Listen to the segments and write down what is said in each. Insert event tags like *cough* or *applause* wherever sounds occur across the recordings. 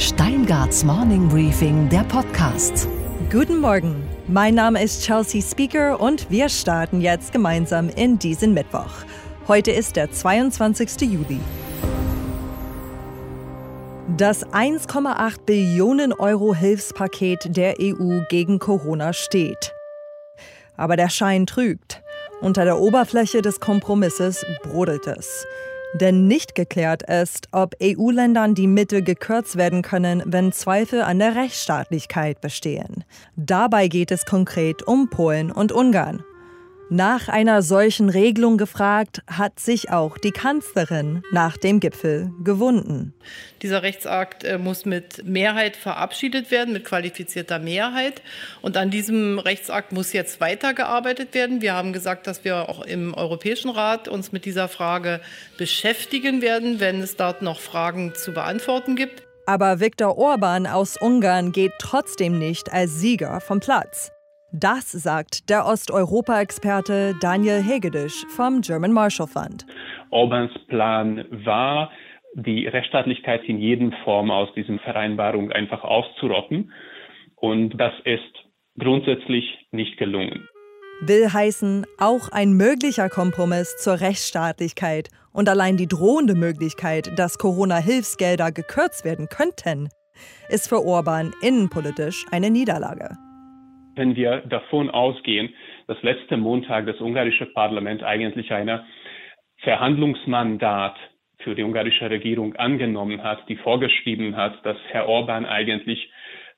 Steingarts Morning Briefing, der Podcast. Guten Morgen, mein Name ist Chelsea Speaker und wir starten jetzt gemeinsam in diesen Mittwoch. Heute ist der 22. Juli. Das 1,8 Billionen Euro Hilfspaket der EU gegen Corona steht. Aber der Schein trügt. Unter der Oberfläche des Kompromisses brodelt es. Denn nicht geklärt ist, ob EU-Ländern die Mittel gekürzt werden können, wenn Zweifel an der Rechtsstaatlichkeit bestehen. Dabei geht es konkret um Polen und Ungarn. Nach einer solchen Regelung gefragt, hat sich auch die Kanzlerin nach dem Gipfel gewunden. Dieser Rechtsakt äh, muss mit Mehrheit verabschiedet werden, mit qualifizierter Mehrheit. Und an diesem Rechtsakt muss jetzt weitergearbeitet werden. Wir haben gesagt, dass wir auch im Europäischen Rat uns mit dieser Frage beschäftigen werden, wenn es dort noch Fragen zu beantworten gibt. Aber Viktor Orban aus Ungarn geht trotzdem nicht als Sieger vom Platz. Das sagt der Osteuropa-Experte Daniel Hegedisch vom German Marshall Fund. Orbans Plan war, die Rechtsstaatlichkeit in jeden Form aus diesem Vereinbarung einfach auszurotten. Und das ist grundsätzlich nicht gelungen. Will heißen, auch ein möglicher Kompromiss zur Rechtsstaatlichkeit und allein die drohende Möglichkeit, dass Corona-Hilfsgelder gekürzt werden könnten, ist für Orban innenpolitisch eine Niederlage wenn wir davon ausgehen, dass letzte Montag das ungarische Parlament eigentlich ein Verhandlungsmandat für die ungarische Regierung angenommen hat, die vorgeschrieben hat, dass Herr Orban eigentlich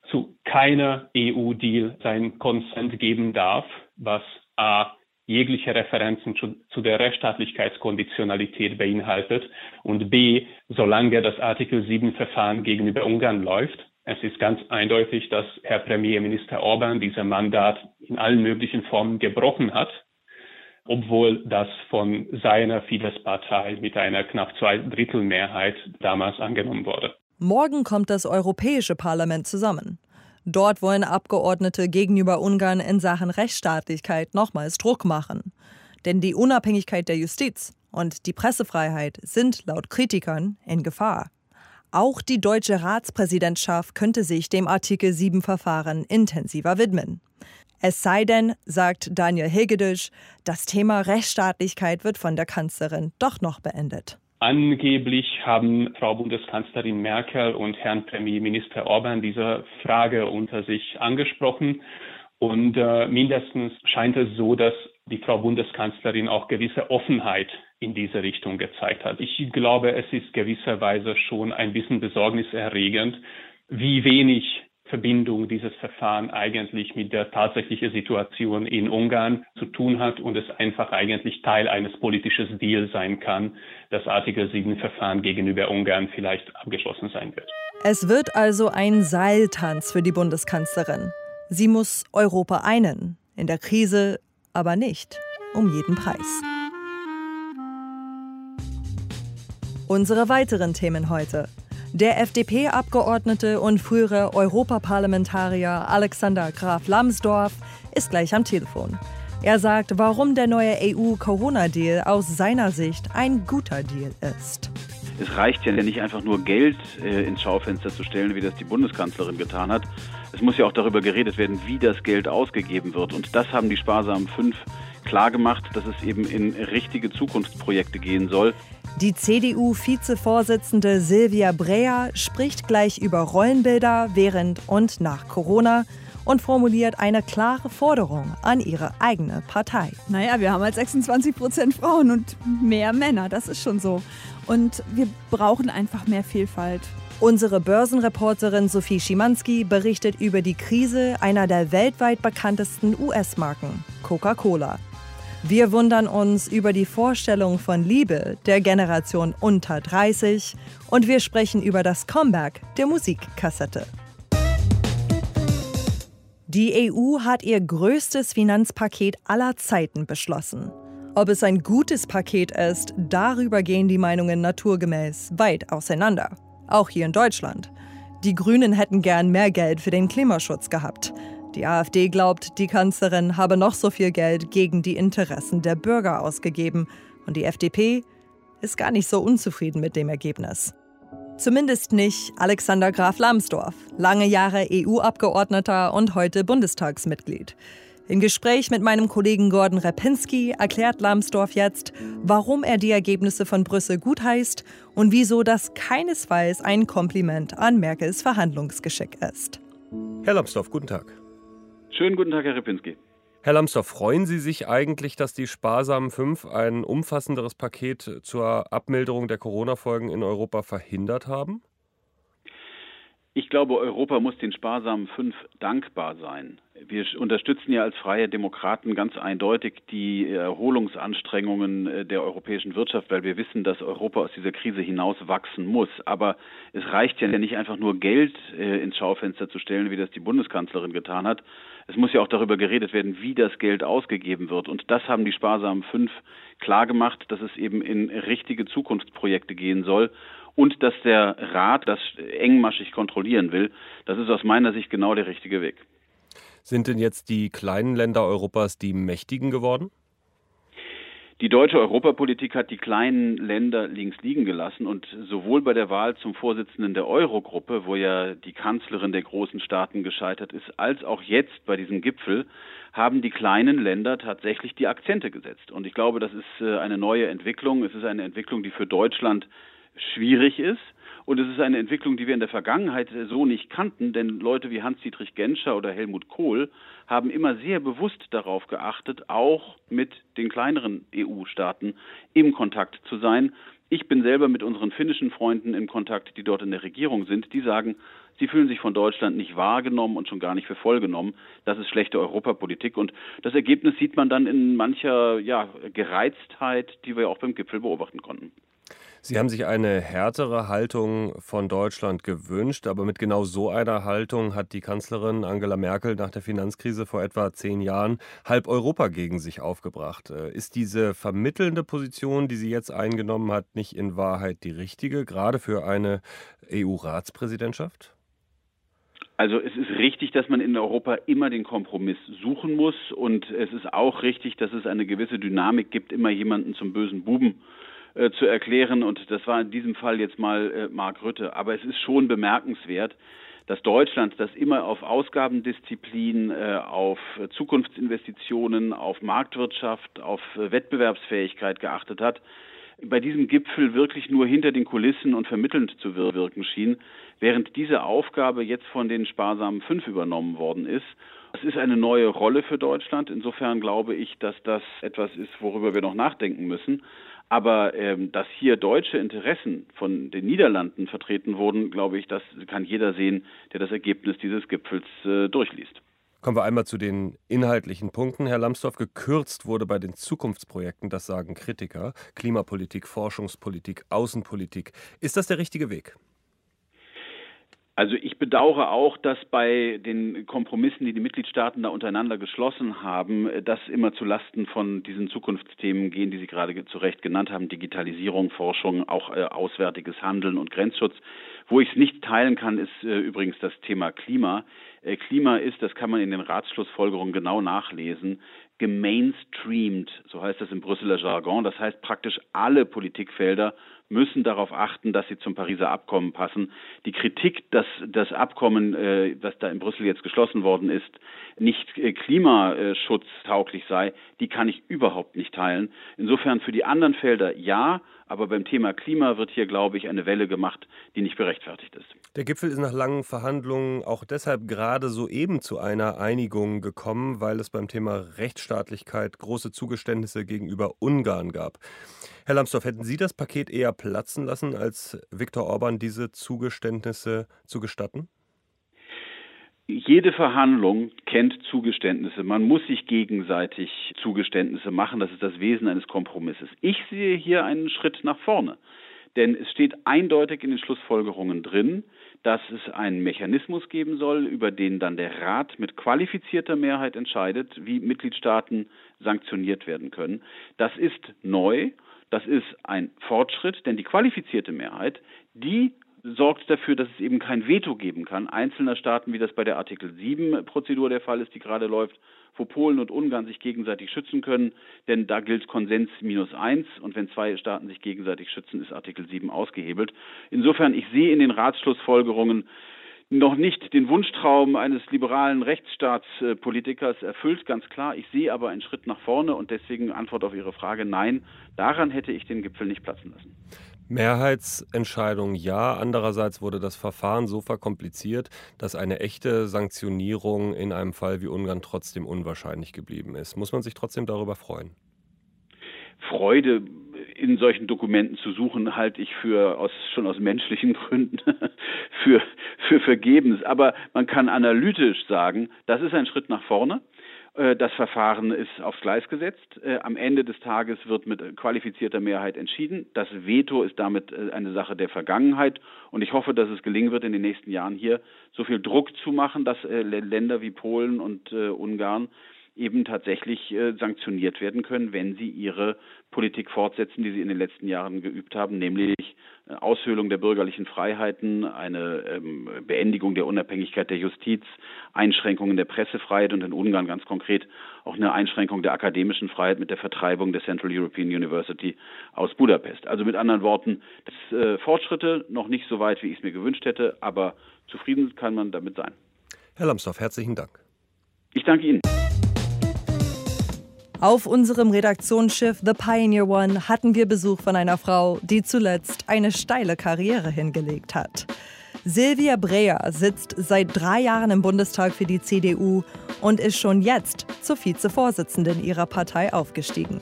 zu keiner EU-Deal sein Konsent geben darf, was a jegliche Referenzen zu, zu, der Rechtsstaatlichkeitskonditionalität beinhaltet und b, solange das Artikel 7 Verfahren gegenüber Ungarn läuft, es ist ganz eindeutig, dass Herr Premierminister Orban dieses Mandat in allen möglichen Formen gebrochen hat, obwohl das von seiner Fidesz-Partei mit einer knapp zwei Drittel Mehrheit damals angenommen wurde. Morgen kommt das Europäische Parlament zusammen. Dort wollen Abgeordnete gegenüber Ungarn in Sachen Rechtsstaatlichkeit nochmals Druck machen. Denn die Unabhängigkeit der Justiz und die Pressefreiheit sind laut Kritikern in Gefahr. Auch die deutsche Ratspräsidentschaft könnte sich dem Artikel 7 Verfahren intensiver widmen. Es sei denn, sagt Daniel Hegedisch, das Thema Rechtsstaatlichkeit wird von der Kanzlerin doch noch beendet. Angeblich haben Frau Bundeskanzlerin Merkel und Herrn Premierminister Orban diese Frage unter sich angesprochen. Und äh, mindestens scheint es so, dass die Frau Bundeskanzlerin auch gewisse Offenheit in diese Richtung gezeigt hat. Ich glaube, es ist gewisserweise schon ein bisschen besorgniserregend, wie wenig Verbindung dieses Verfahren eigentlich mit der tatsächlichen Situation in Ungarn zu tun hat und es einfach eigentlich Teil eines politischen Deals sein kann, dass Artikel 7 Verfahren gegenüber Ungarn vielleicht abgeschlossen sein wird. Es wird also ein Seiltanz für die Bundeskanzlerin. Sie muss Europa einen, in der Krise aber nicht um jeden Preis. Unsere weiteren Themen heute. Der FDP-Abgeordnete und frühere Europaparlamentarier Alexander Graf Lambsdorff ist gleich am Telefon. Er sagt, warum der neue EU-Corona-Deal aus seiner Sicht ein guter Deal ist. Es reicht ja nicht einfach nur Geld äh, ins Schaufenster zu stellen, wie das die Bundeskanzlerin getan hat. Es muss ja auch darüber geredet werden, wie das Geld ausgegeben wird. Und das haben die sparsamen fünf klargemacht, dass es eben in richtige Zukunftsprojekte gehen soll. Die CDU-Vizevorsitzende Silvia Breer spricht gleich über Rollenbilder während und nach Corona und formuliert eine klare Forderung an ihre eigene Partei. Naja, wir haben halt 26 Prozent Frauen und mehr Männer, das ist schon so. Und wir brauchen einfach mehr Vielfalt. Unsere Börsenreporterin Sophie Schimanski berichtet über die Krise einer der weltweit bekanntesten US-Marken, Coca-Cola. Wir wundern uns über die Vorstellung von Liebe der Generation unter 30 und wir sprechen über das Comeback der Musikkassette. Die EU hat ihr größtes Finanzpaket aller Zeiten beschlossen. Ob es ein gutes Paket ist, darüber gehen die Meinungen naturgemäß weit auseinander. Auch hier in Deutschland. Die Grünen hätten gern mehr Geld für den Klimaschutz gehabt. Die AfD glaubt, die Kanzlerin habe noch so viel Geld gegen die Interessen der Bürger ausgegeben. Und die FDP ist gar nicht so unzufrieden mit dem Ergebnis. Zumindest nicht Alexander Graf Lambsdorff, lange Jahre EU-Abgeordneter und heute Bundestagsmitglied. Im Gespräch mit meinem Kollegen Gordon Repinski erklärt Lambsdorff jetzt, warum er die Ergebnisse von Brüssel gutheißt und wieso das keinesfalls ein Kompliment an Merkels Verhandlungsgeschick ist. Herr Lambsdorff, guten Tag. Schönen guten Tag, Herr Repinski. Herr Lambsdorff, freuen Sie sich eigentlich, dass die sparsamen fünf ein umfassenderes Paket zur Abmilderung der Corona-Folgen in Europa verhindert haben? Ich glaube, Europa muss den sparsamen Fünf dankbar sein. Wir unterstützen ja als freie Demokraten ganz eindeutig die Erholungsanstrengungen äh, der europäischen Wirtschaft, weil wir wissen, dass Europa aus dieser Krise hinaus wachsen muss. Aber es reicht ja nicht einfach nur Geld äh, ins Schaufenster zu stellen, wie das die Bundeskanzlerin getan hat. Es muss ja auch darüber geredet werden, wie das Geld ausgegeben wird. Und das haben die sparsamen Fünf klargemacht, dass es eben in richtige Zukunftsprojekte gehen soll und dass der Rat das engmaschig kontrollieren will. Das ist aus meiner Sicht genau der richtige Weg. Sind denn jetzt die kleinen Länder Europas die Mächtigen geworden? Die deutsche Europapolitik hat die kleinen Länder links liegen gelassen und sowohl bei der Wahl zum Vorsitzenden der Eurogruppe, wo ja die Kanzlerin der großen Staaten gescheitert ist, als auch jetzt bei diesem Gipfel haben die kleinen Länder tatsächlich die Akzente gesetzt. Und ich glaube, das ist äh, eine neue Entwicklung. Es ist eine Entwicklung, die für Deutschland schwierig ist. Und es ist eine Entwicklung, die wir in der Vergangenheit so nicht kannten, denn Leute wie Hans-Dietrich Genscher oder Helmut Kohl haben immer sehr bewusst darauf geachtet, auch mit den kleineren EU-Staaten im Kontakt zu sein. Ich bin selber mit unseren finnischen Freunden in Kontakt, die dort in der Regierung sind. Die sagen, sie fühlen sich von Deutschland nicht wahrgenommen und schon gar nicht für voll genommen. Das ist schlechte Europapolitik. Und das Ergebnis sieht man dann in mancher ja, Gereiztheit, die wir auch beim Gipfel beobachten konnten. Sie haben sich eine härtere Haltung von Deutschland gewünscht, aber mit genau so einer Haltung hat die Kanzlerin Angela Merkel nach der Finanzkrise vor etwa zehn Jahren halb Europa gegen sich aufgebracht. Äh, ist diese vermittelnde Position, die sie jetzt eingenommen hat, nicht in Wahrheit die richtige, gerade für eine EU-Ratspräsidentschaft? Also es ist richtig, dass man in Europa immer den Kompromiss suchen muss und es ist auch richtig, dass es eine gewisse Dynamik gibt, immer jemanden zum bösen Buben äh, zu erklären. Und das war in diesem Fall jetzt mal äh, Mark Rütte. Aber es ist schon bemerkenswert, dass Deutschland, das immer auf Ausgabendisziplin, äh, auf Zukunftsinvestitionen, auf Marktwirtschaft, auf äh, Wettbewerbsfähigkeit geachtet hat, bei diesem Gipfel wirklich nur hinter den Kulissen und vermittelnd zu wirken schien, während diese Aufgabe jetzt von den sparsamen Fünf übernommen worden ist. Es ist eine neue Rolle für Deutschland. Insofern glaube ich, dass das etwas ist, worüber wir noch nachdenken müssen. Aber ähm, dass hier deutsche Interessen von den Niederlanden vertreten wurden, glaube ich, das kann jeder sehen, der das Ergebnis dieses Gipfels äh, durchliest. Kommen wir einmal zu den inhaltlichen Punkten. Herr Lambsdorff, gekürzt wurde bei den Zukunftsprojekten, das sagen Kritiker, Klimapolitik, Forschungspolitik, Außenpolitik. Ist das der richtige Weg? Also ich bedauere auch, dass bei den Kompromissen, die die Mitgliedstaaten da untereinander geschlossen haben, das immer zu Lasten von diesen Zukunftsthemen gehen, die Sie gerade zu Recht genannt haben, Digitalisierung, Forschung, auch äh, auswärtiges Handeln und Grenzschutz. Wo ich es nicht teilen kann, ist äh, übrigens das Thema Klima. Äh, Klima ist, das kann man in den Ratsschlussfolgerungen genau nachlesen, gemainstreamed, so heißt das im Brüsseler Jargon. Das heißt praktisch alle Politikfelder müssen darauf achten, dass sie zum Pariser Abkommen passen. Die Kritik, dass das Abkommen, äh, das da in Brüssel jetzt geschlossen worden ist, nicht äh, klimaschutztauglich sei, die kann ich überhaupt nicht teilen. Insofern für die anderen Felder ja, aber beim Thema Klima wird hier, glaube ich, eine Welle gemacht, die nicht berechtfertigt ist. Der Gipfel ist nach langen Verhandlungen auch deshalb gerade soeben zu einer Einigung gekommen, weil es beim Thema Rechtsstaatlichkeit große Zugeständnisse gegenüber Ungarn gab. Herr Lambsdorff, hätten Sie das Paket eher platzen lassen, als Viktor Orban diese Zugeständnisse zu gestatten? Jede Verhandlung kennt Zugeständnisse. Man muss sich gegenseitig Zugeständnisse machen. Das ist das Wesen eines Kompromisses. Ich sehe hier einen Schritt nach vorne. Denn es steht eindeutig in den Schlussfolgerungen drin, dass es einen Mechanismus geben soll, über den dann der Rat mit qualifizierter Mehrheit entscheidet, wie Mitgliedstaaten sanktioniert werden können. Das ist neu. Das ist ein Fortschritt, denn die qualifizierte Mehrheit, die sorgt dafür, dass es eben kein Veto geben kann einzelner Staaten, wie das bei der Artikel 7 Prozedur der Fall ist, die gerade läuft, wo Polen und Ungarn sich gegenseitig schützen können, denn da gilt Konsens minus eins und wenn zwei Staaten sich gegenseitig schützen, ist Artikel 7 ausgehebelt. Insofern, ich sehe in den Ratsschlussfolgerungen noch nicht den Wunschtraum eines liberalen Rechtsstaatspolitikers erfüllt, ganz klar. Ich sehe aber einen Schritt nach vorne und deswegen Antwort auf Ihre Frage, nein, daran hätte ich den Gipfel nicht platzen lassen. Mehrheitsentscheidung ja. Andererseits wurde das Verfahren so verkompliziert, dass eine echte Sanktionierung in einem Fall wie Ungarn trotzdem unwahrscheinlich geblieben ist. Muss man sich trotzdem darüber freuen? Freude in solchen Dokumenten zu suchen, halte ich für aus, schon aus menschlichen *laughs* Gründen für, für vergebens. Aber man kann analytisch sagen, das ist ein Schritt nach vorne. Äh, das Verfahren ist aufs Gleis gesetzt. Äh, am Ende des Tages wird mit qualifizierter Mehrheit entschieden. Das Veto ist damit äh, eine Sache der Vergangenheit. Und ich hoffe, dass es gelingen wird, in den nächsten Jahren hier so viel Druck zu machen, dass Länder wie Polen und Ungarn eben tatsächlich äh, sanktioniert werden können, wenn sie ihre Politik fortsetzen, die sie in den letzten Jahren geübt haben, nämlich äh, Aushöhlung der bürgerlichen Freiheiten, eine ähm, Beendigung der Unabhängigkeit der Justiz, Einschränkungen der Pressefreiheit und in Ungarn ganz konkret auch eine Einschränkung der akademischen Freiheit mit der Vertreibung der Central European University aus Budapest. Also mit anderen Worten, das, äh, Fortschritte noch nicht so weit, wie ich es mir gewünscht hätte, aber zufrieden kann man damit sein. Herr Lambsdorff, herzlichen Dank. Ich danke Ihnen. Auf unserem Redaktionsschiff The Pioneer One hatten wir Besuch von einer Frau, die zuletzt eine steile Karriere hingelegt hat. Silvia Breer sitzt seit drei Jahren im Bundestag für die CDU und ist schon jetzt zur Vizevorsitzenden ihrer Partei aufgestiegen.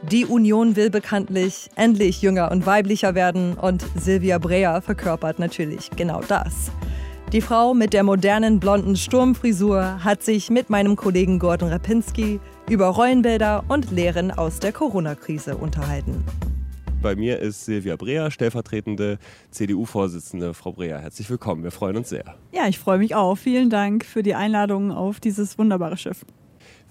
Die Union will bekanntlich endlich jünger und weiblicher werden und Silvia Breer verkörpert natürlich genau das. Die Frau mit der modernen blonden Sturmfrisur hat sich mit meinem Kollegen Gordon Rapinski über Rollenbilder und Lehren aus der Corona-Krise unterhalten. Bei mir ist Silvia Breer, stellvertretende CDU-Vorsitzende. Frau Breer, herzlich willkommen. Wir freuen uns sehr. Ja, ich freue mich auch. Vielen Dank für die Einladung auf dieses wunderbare Schiff.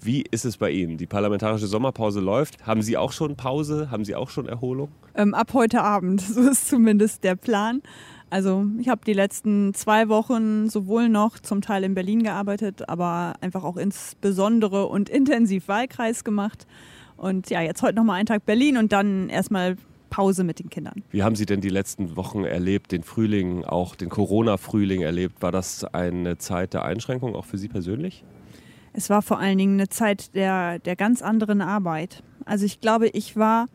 Wie ist es bei Ihnen? Die parlamentarische Sommerpause läuft. Haben Sie auch schon Pause? Haben Sie auch schon Erholung? Ähm, ab heute Abend, *laughs* so ist zumindest der Plan. Also ich habe die letzten zwei Wochen sowohl noch zum Teil in Berlin gearbeitet, aber einfach auch insbesondere und intensiv Wahlkreis gemacht. Und ja, jetzt heute nochmal einen Tag Berlin und dann erstmal Pause mit den Kindern. Wie haben Sie denn die letzten Wochen erlebt, den Frühling, auch den Corona-Frühling erlebt? War das eine Zeit der Einschränkung auch für Sie persönlich? Es war vor allen Dingen eine Zeit der, der ganz anderen Arbeit. Also ich glaube, ich war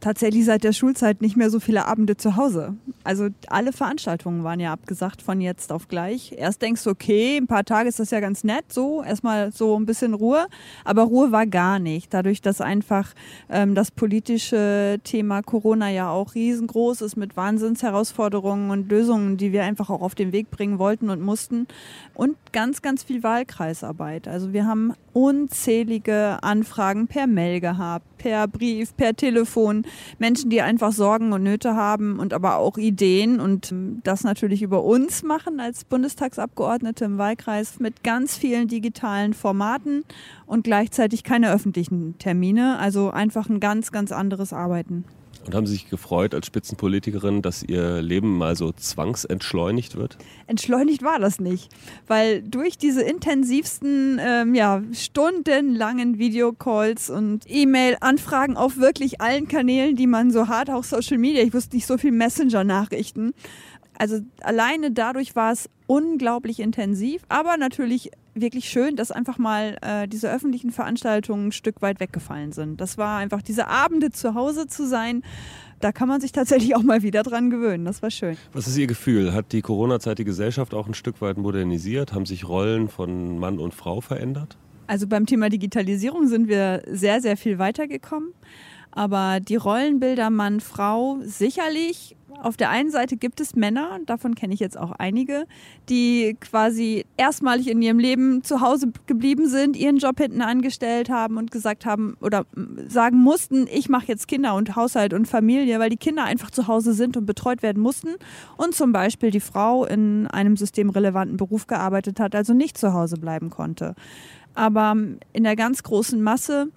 tatsächlich seit der Schulzeit nicht mehr so viele Abende zu Hause. Also alle Veranstaltungen waren ja abgesagt von jetzt auf gleich. Erst denkst du, okay, ein paar Tage ist das ja ganz nett, so erstmal so ein bisschen Ruhe, aber Ruhe war gar nicht. Dadurch, dass einfach ähm, das politische Thema Corona ja auch riesengroß ist mit Wahnsinnsherausforderungen und Lösungen, die wir einfach auch auf den Weg bringen wollten und mussten und ganz, ganz viel Wahlkreisarbeit. Also wir haben unzählige Anfragen per Mail gehabt, per Brief, per Telefon. Menschen, die einfach Sorgen und Nöte haben und aber auch Ideen und ähm, das natürlich über uns machen als Bundestagsabgeordnete im Wahlkreis mit ganz vielen digitalen Formaten und gleichzeitig keine öffentlichen Termine. Also einfach ein ganz, ganz anderes Arbeiten. Und haben Sie sich gefreut als Spitzenpolitikerin, dass Ihr Leben mal so zwangsentschleunigt wird? Entschleunigt war das nicht, weil durch diese intensivsten, ähm, ja, stundenlangen Videocalls und E-Mail-Anfragen auf wirklich allen Kanälen, die man so hat, auch Social Media, ich wusste nicht so viel Messenger-Nachrichten. Also alleine dadurch war es unglaublich intensiv, aber natürlich wirklich schön, dass einfach mal äh, diese öffentlichen Veranstaltungen ein Stück weit weggefallen sind. Das war einfach diese Abende zu Hause zu sein. Da kann man sich tatsächlich auch mal wieder dran gewöhnen. Das war schön. Was ist Ihr Gefühl? Hat die Corona-Zeit die Gesellschaft auch ein Stück weit modernisiert? Haben sich Rollen von Mann und Frau verändert? Also beim Thema Digitalisierung sind wir sehr, sehr viel weitergekommen. Aber die Rollenbilder Mann-Frau sicherlich auf der einen Seite gibt es Männer, davon kenne ich jetzt auch einige, die quasi erstmalig in ihrem Leben zu Hause geblieben sind, ihren Job hinten angestellt haben und gesagt haben oder sagen mussten, ich mache jetzt Kinder und Haushalt und Familie, weil die Kinder einfach zu Hause sind und betreut werden mussten und zum Beispiel die Frau in einem systemrelevanten Beruf gearbeitet hat, also nicht zu Hause bleiben konnte. Aber in der ganz großen Masse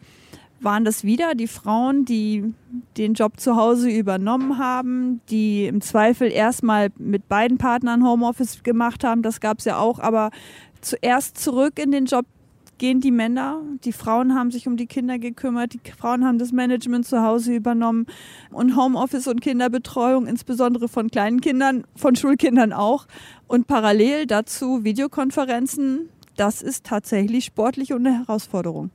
waren das wieder die Frauen, die den Job zu Hause übernommen haben, die im Zweifel erstmal mit beiden Partnern Homeoffice gemacht haben. Das gab es ja auch, aber zuerst zurück in den Job gehen die Männer. Die Frauen haben sich um die Kinder gekümmert, die Frauen haben das Management zu Hause übernommen und Homeoffice und Kinderbetreuung, insbesondere von kleinen Kindern, von Schulkindern auch. Und parallel dazu Videokonferenzen, das ist tatsächlich sportlich und eine Herausforderung.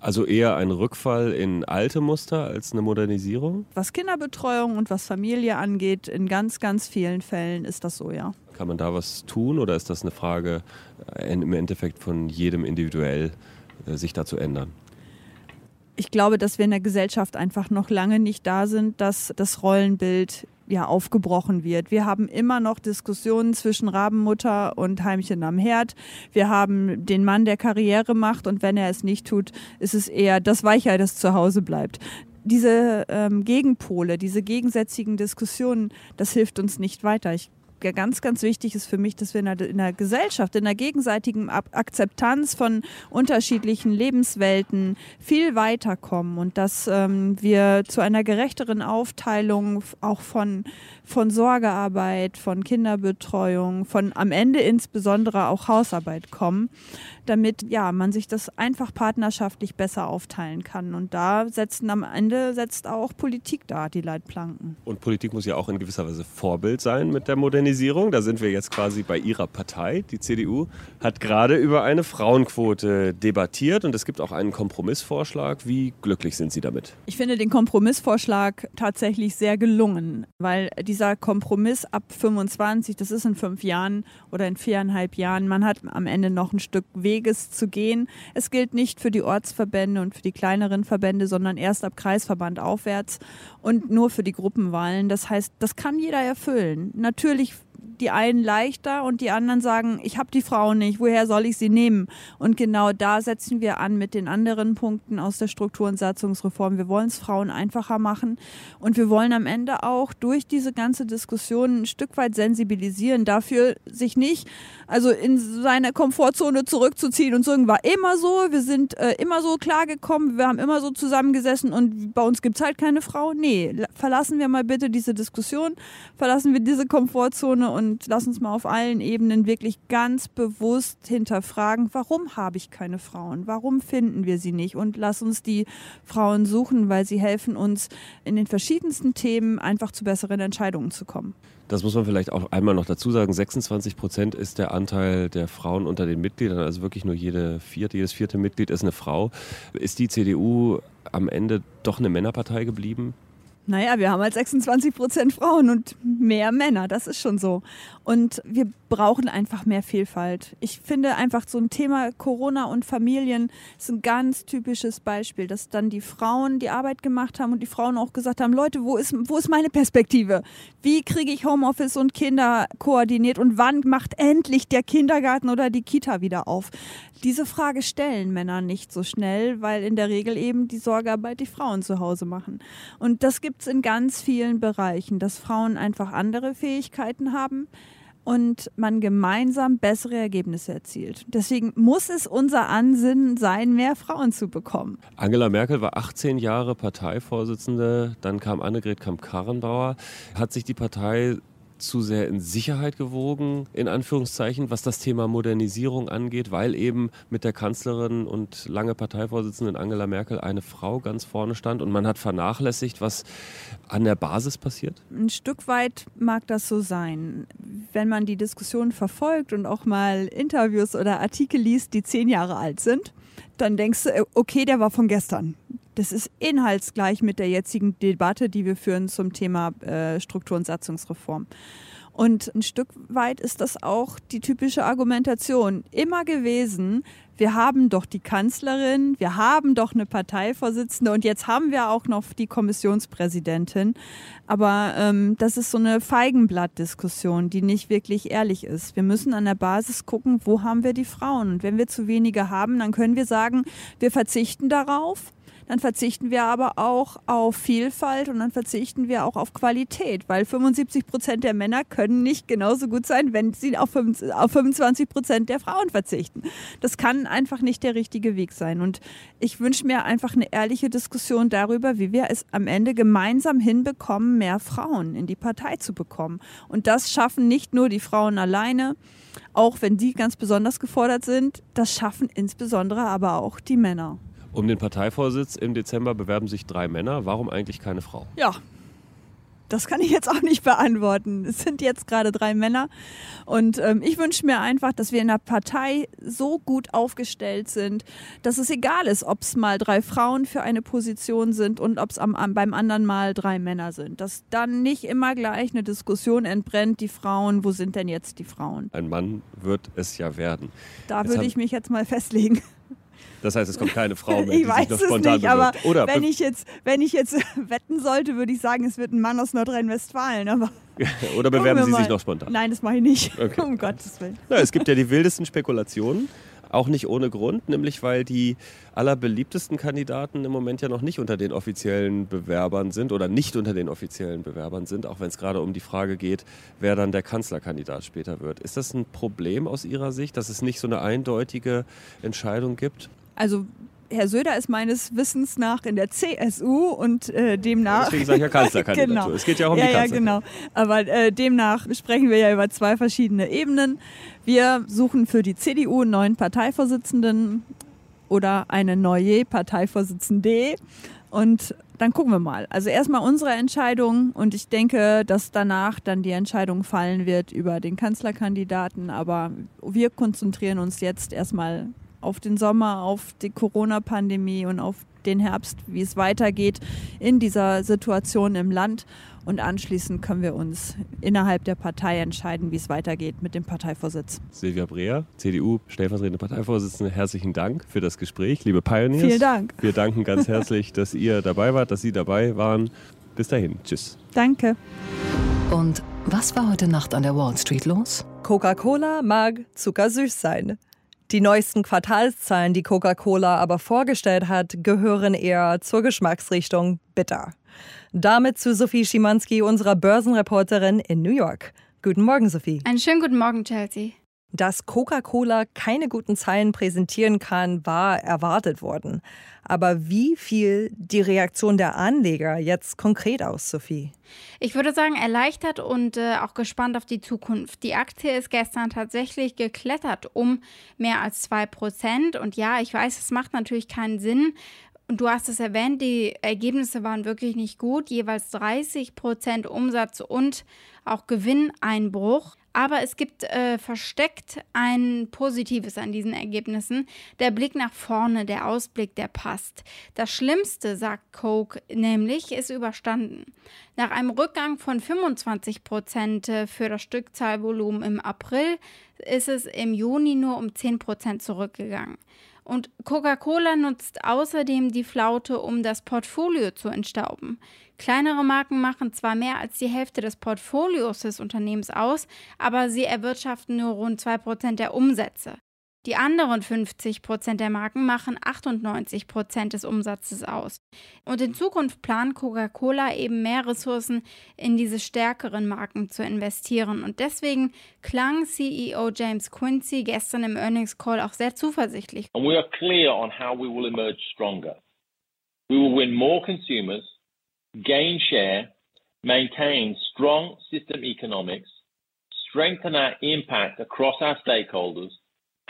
Also eher ein Rückfall in alte Muster als eine Modernisierung? Was Kinderbetreuung und was Familie angeht, in ganz, ganz vielen Fällen ist das so, ja. Kann man da was tun oder ist das eine Frage äh, im Endeffekt von jedem individuell, äh, sich da zu ändern? Ich glaube, dass wir in der Gesellschaft einfach noch lange nicht da sind, dass das Rollenbild ja, aufgebrochen wird. Wir haben immer noch Diskussionen zwischen Rabenmutter und Heimchen am Herd. Wir haben den Mann, der Karriere macht und wenn er es nicht tut, ist es eher das Weichei, das zu Hause bleibt. Diese ähm, Gegenpole, diese gegensätzigen Diskussionen, das hilft uns nicht weiter. Ich ganz, ganz wichtig ist für mich, dass wir in der, in der Gesellschaft, in der gegenseitigen Akzeptanz von unterschiedlichen Lebenswelten viel weiterkommen und dass ähm, wir zu einer gerechteren Aufteilung auch von, von Sorgearbeit, von Kinderbetreuung, von am Ende insbesondere auch Hausarbeit kommen damit ja, man sich das einfach partnerschaftlich besser aufteilen kann. Und da setzen am Ende setzt auch Politik da die Leitplanken. Und Politik muss ja auch in gewisser Weise Vorbild sein mit der Modernisierung. Da sind wir jetzt quasi bei Ihrer Partei. Die CDU hat gerade über eine Frauenquote debattiert und es gibt auch einen Kompromissvorschlag. Wie glücklich sind Sie damit? Ich finde den Kompromissvorschlag tatsächlich sehr gelungen, weil dieser Kompromiss ab 25, das ist in fünf Jahren oder in viereinhalb Jahren, man hat am Ende noch ein Stück Weg Weges zu gehen. Es gilt nicht für die Ortsverbände und für die kleineren Verbände, sondern erst ab Kreisverband aufwärts und nur für die Gruppenwahlen. Das heißt, das kann jeder erfüllen. Natürlich die einen leichter und die anderen sagen, ich habe die Frau nicht, woher soll ich sie nehmen? Und genau da setzen wir an mit den anderen Punkten aus der Struktur- und Satzungsreform. Wir wollen es Frauen einfacher machen und wir wollen am Ende auch durch diese ganze Diskussion ein Stück weit sensibilisieren, dafür sich nicht, also in seine Komfortzone zurückzuziehen und sagen, war immer so, wir sind äh, immer so klargekommen, wir haben immer so zusammengesessen und bei uns gibt es halt keine Frau. Nee, verlassen wir mal bitte diese Diskussion, verlassen wir diese Komfortzone und und lass uns mal auf allen Ebenen wirklich ganz bewusst hinterfragen, warum habe ich keine Frauen? Warum finden wir sie nicht? Und lass uns die Frauen suchen, weil sie helfen uns in den verschiedensten Themen einfach zu besseren Entscheidungen zu kommen. Das muss man vielleicht auch einmal noch dazu sagen. 26 Prozent ist der Anteil der Frauen unter den Mitgliedern. Also wirklich nur jede vierte, jedes vierte Mitglied ist eine Frau. Ist die CDU am Ende doch eine Männerpartei geblieben? Naja, wir haben halt 26 Prozent Frauen und mehr Männer, das ist schon so. Und wir brauchen einfach mehr Vielfalt. Ich finde einfach so ein Thema Corona und Familien ist ein ganz typisches Beispiel, dass dann die Frauen die Arbeit gemacht haben und die Frauen auch gesagt haben, Leute, wo ist, wo ist meine Perspektive? Wie kriege ich Homeoffice und Kinder koordiniert und wann macht endlich der Kindergarten oder die Kita wieder auf? Diese Frage stellen Männer nicht so schnell, weil in der Regel eben die Sorgearbeit die Frauen zu Hause machen. Und das gibt es in ganz vielen Bereichen, dass Frauen einfach andere Fähigkeiten haben und man gemeinsam bessere Ergebnisse erzielt. Deswegen muss es unser Ansinnen sein, mehr Frauen zu bekommen. Angela Merkel war 18 Jahre Parteivorsitzende, dann kam Annegret Kamp-Karrenbauer. Hat sich die Partei zu sehr in Sicherheit gewogen, in Anführungszeichen, was das Thema Modernisierung angeht, weil eben mit der Kanzlerin und lange Parteivorsitzenden Angela Merkel eine Frau ganz vorne stand und man hat vernachlässigt, was an der Basis passiert? Ein Stück weit mag das so sein. Wenn man die Diskussion verfolgt und auch mal Interviews oder Artikel liest, die zehn Jahre alt sind, dann denkst du, okay, der war von gestern. Das ist inhaltsgleich mit der jetzigen Debatte, die wir führen zum Thema äh, Struktur- und Satzungsreform. Und ein Stück weit ist das auch die typische Argumentation immer gewesen. Wir haben doch die Kanzlerin, wir haben doch eine Parteivorsitzende und jetzt haben wir auch noch die Kommissionspräsidentin. Aber ähm, das ist so eine Feigenblattdiskussion, die nicht wirklich ehrlich ist. Wir müssen an der Basis gucken, wo haben wir die Frauen. Und wenn wir zu wenige haben, dann können wir sagen, wir verzichten darauf dann verzichten wir aber auch auf Vielfalt und dann verzichten wir auch auf Qualität, weil 75 Prozent der Männer können nicht genauso gut sein, wenn sie auf 25 Prozent der Frauen verzichten. Das kann einfach nicht der richtige Weg sein. Und ich wünsche mir einfach eine ehrliche Diskussion darüber, wie wir es am Ende gemeinsam hinbekommen, mehr Frauen in die Partei zu bekommen. Und das schaffen nicht nur die Frauen alleine, auch wenn die ganz besonders gefordert sind, das schaffen insbesondere aber auch die Männer. Um den Parteivorsitz im Dezember bewerben sich drei Männer. Warum eigentlich keine Frau? Ja, das kann ich jetzt auch nicht beantworten. Es sind jetzt gerade drei Männer. Und ähm, ich wünsche mir einfach, dass wir in der Partei so gut aufgestellt sind, dass es egal ist, ob es mal drei Frauen für eine Position sind und ob es beim anderen Mal drei Männer sind. Dass dann nicht immer gleich eine Diskussion entbrennt, die Frauen, wo sind denn jetzt die Frauen? Ein Mann wird es ja werden. Da würde ich mich jetzt mal *laughs* festlegen. Das heißt, es kommt keine Frau *laughs* mehr, ich die weiß sich noch spontan es nicht, aber Oder wenn ich, jetzt, wenn ich jetzt *laughs* wetten sollte, würde ich sagen, es wird ein Mann aus Nordrhein-Westfalen. *laughs* Oder bewerben Sie sich noch spontan? Nein, das mache ich nicht. Okay. Um Gottes Willen. Ja, es gibt ja die wildesten Spekulationen. Auch nicht ohne Grund, nämlich weil die allerbeliebtesten Kandidaten im Moment ja noch nicht unter den offiziellen Bewerbern sind oder nicht unter den offiziellen Bewerbern sind, auch wenn es gerade um die Frage geht, wer dann der Kanzlerkandidat später wird. Ist das ein Problem aus Ihrer Sicht, dass es nicht so eine eindeutige Entscheidung gibt? Also Herr Söder ist meines Wissens nach in der CSU und äh, demnach. Deswegen sage ich ja Kanzlerkandidatur. *laughs* genau. Es geht ja auch um ja, die Kanzler. Ja, genau. Aber äh, demnach sprechen wir ja über zwei verschiedene Ebenen. Wir suchen für die CDU einen neuen Parteivorsitzenden oder eine neue Parteivorsitzende. Und dann gucken wir mal. Also erstmal unsere Entscheidung und ich denke, dass danach dann die Entscheidung fallen wird über den Kanzlerkandidaten. Aber wir konzentrieren uns jetzt erstmal auf den Sommer, auf die Corona-Pandemie und auf den Herbst, wie es weitergeht in dieser Situation im Land. Und anschließend können wir uns innerhalb der Partei entscheiden, wie es weitergeht mit dem Parteivorsitz. Silvia Breer, CDU, stellvertretende Parteivorsitzende, herzlichen Dank für das Gespräch. Liebe Pioneers, vielen Dank. Wir danken ganz herzlich, dass ihr dabei wart, dass Sie dabei waren. Bis dahin, tschüss. Danke. Und was war heute Nacht an der Wall Street los? Coca-Cola mag zuckersüß sein. Die neuesten Quartalszahlen, die Coca-Cola aber vorgestellt hat, gehören eher zur Geschmacksrichtung bitter. Damit zu Sophie Schimanski, unserer Börsenreporterin in New York. Guten Morgen, Sophie. Einen schönen guten Morgen, Chelsea. Dass Coca-Cola keine guten Zahlen präsentieren kann, war erwartet worden. Aber wie fiel die Reaktion der Anleger jetzt konkret aus, Sophie? Ich würde sagen, erleichtert und äh, auch gespannt auf die Zukunft. Die Aktie ist gestern tatsächlich geklettert um mehr als 2%. Und ja, ich weiß, es macht natürlich keinen Sinn, und du hast es erwähnt, die Ergebnisse waren wirklich nicht gut. Jeweils 30 Prozent Umsatz und auch Gewinneinbruch. Aber es gibt äh, versteckt ein Positives an diesen Ergebnissen. Der Blick nach vorne, der Ausblick, der passt. Das Schlimmste, sagt Coke, nämlich, ist überstanden. Nach einem Rückgang von 25 Prozent für das Stückzahlvolumen im April ist es im Juni nur um 10 Prozent zurückgegangen. Und Coca-Cola nutzt außerdem die Flaute, um das Portfolio zu entstauben. Kleinere Marken machen zwar mehr als die Hälfte des Portfolios des Unternehmens aus, aber sie erwirtschaften nur rund 2% der Umsätze. Die anderen 50 Prozent der Marken machen 98 Prozent des Umsatzes aus. Und in Zukunft plant Coca-Cola eben mehr Ressourcen in diese stärkeren Marken zu investieren. Und deswegen klang CEO James Quincy gestern im Earnings Call auch sehr zuversichtlich. And we are clear on how we will emerge stronger. We will win more consumers, gain share, maintain strong system economics, strengthen our impact across our stakeholders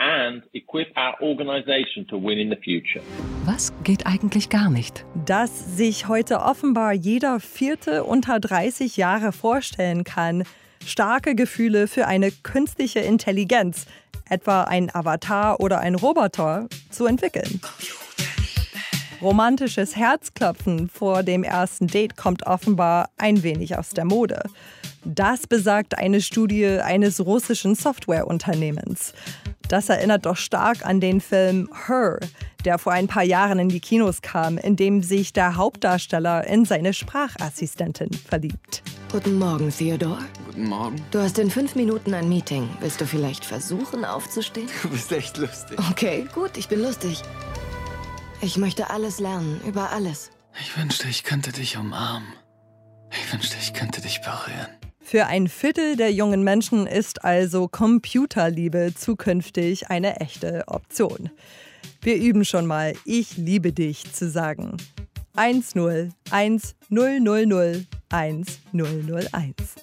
and equip our organization to win in the future. Was geht eigentlich gar nicht? Dass sich heute offenbar jeder Vierte unter 30 Jahre vorstellen kann, starke Gefühle für eine künstliche Intelligenz, etwa ein Avatar oder ein Roboter, zu entwickeln. Romantisches Herzklopfen vor dem ersten Date kommt offenbar ein wenig aus der Mode. Das besagt eine Studie eines russischen Softwareunternehmens. Das erinnert doch stark an den Film Her, der vor ein paar Jahren in die Kinos kam, in dem sich der Hauptdarsteller in seine Sprachassistentin verliebt. Guten Morgen, Theodore. Guten Morgen. Du hast in fünf Minuten ein Meeting. Willst du vielleicht versuchen, aufzustehen? *laughs* Du bist echt lustig. Okay, gut, ich bin lustig. Ich möchte alles lernen, über alles. Ich wünschte, ich könnte dich umarmen. Ich wünschte, ich könnte dich berühren. Für ein Viertel der jungen Menschen ist also Computerliebe zukünftig eine echte Option. Wir üben schon mal Ich liebe dich zu sagen. 10 1000 1001.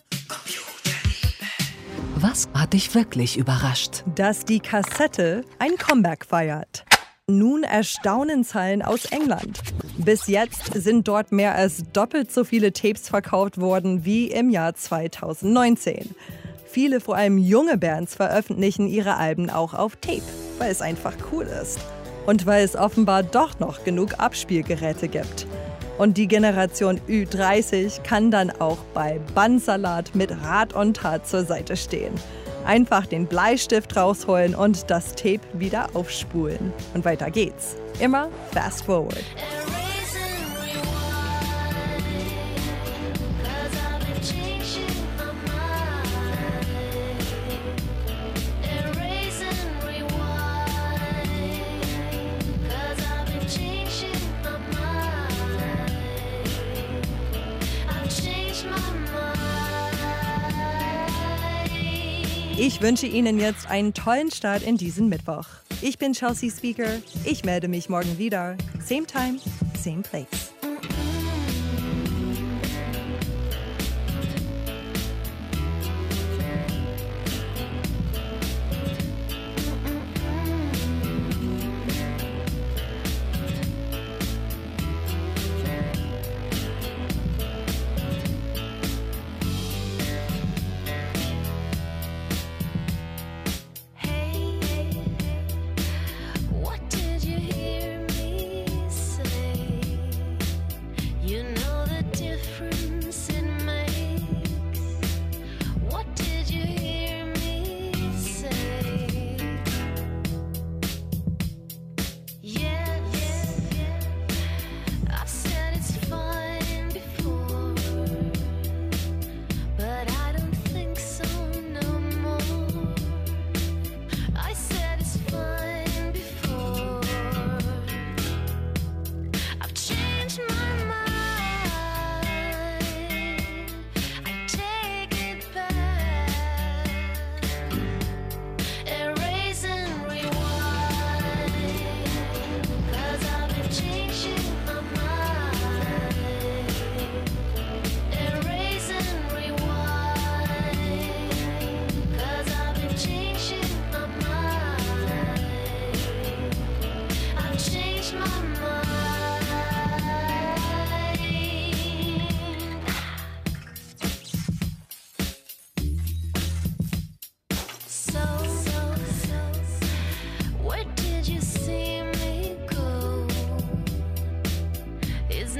Was hat dich wirklich überrascht? Dass die Kassette ein Comeback feiert. Nun erstaunen Zahlen aus England. Bis jetzt sind dort mehr als doppelt so viele Tapes verkauft worden wie im Jahr 2019. Viele, vor allem junge Bands, veröffentlichen ihre Alben auch auf Tape, weil es einfach cool ist. Und weil es offenbar doch noch genug Abspielgeräte gibt. Und die Generation Ü30 kann dann auch bei Bandsalat mit Rat und Tat zur Seite stehen. Einfach den Bleistift rausholen und das Tape wieder aufspulen. Und weiter geht's. Immer fast forward. Wünsche Ihnen jetzt einen tollen Start in diesen Mittwoch. Ich bin Chelsea Speaker. Ich melde mich morgen wieder. Same time, same place.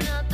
Not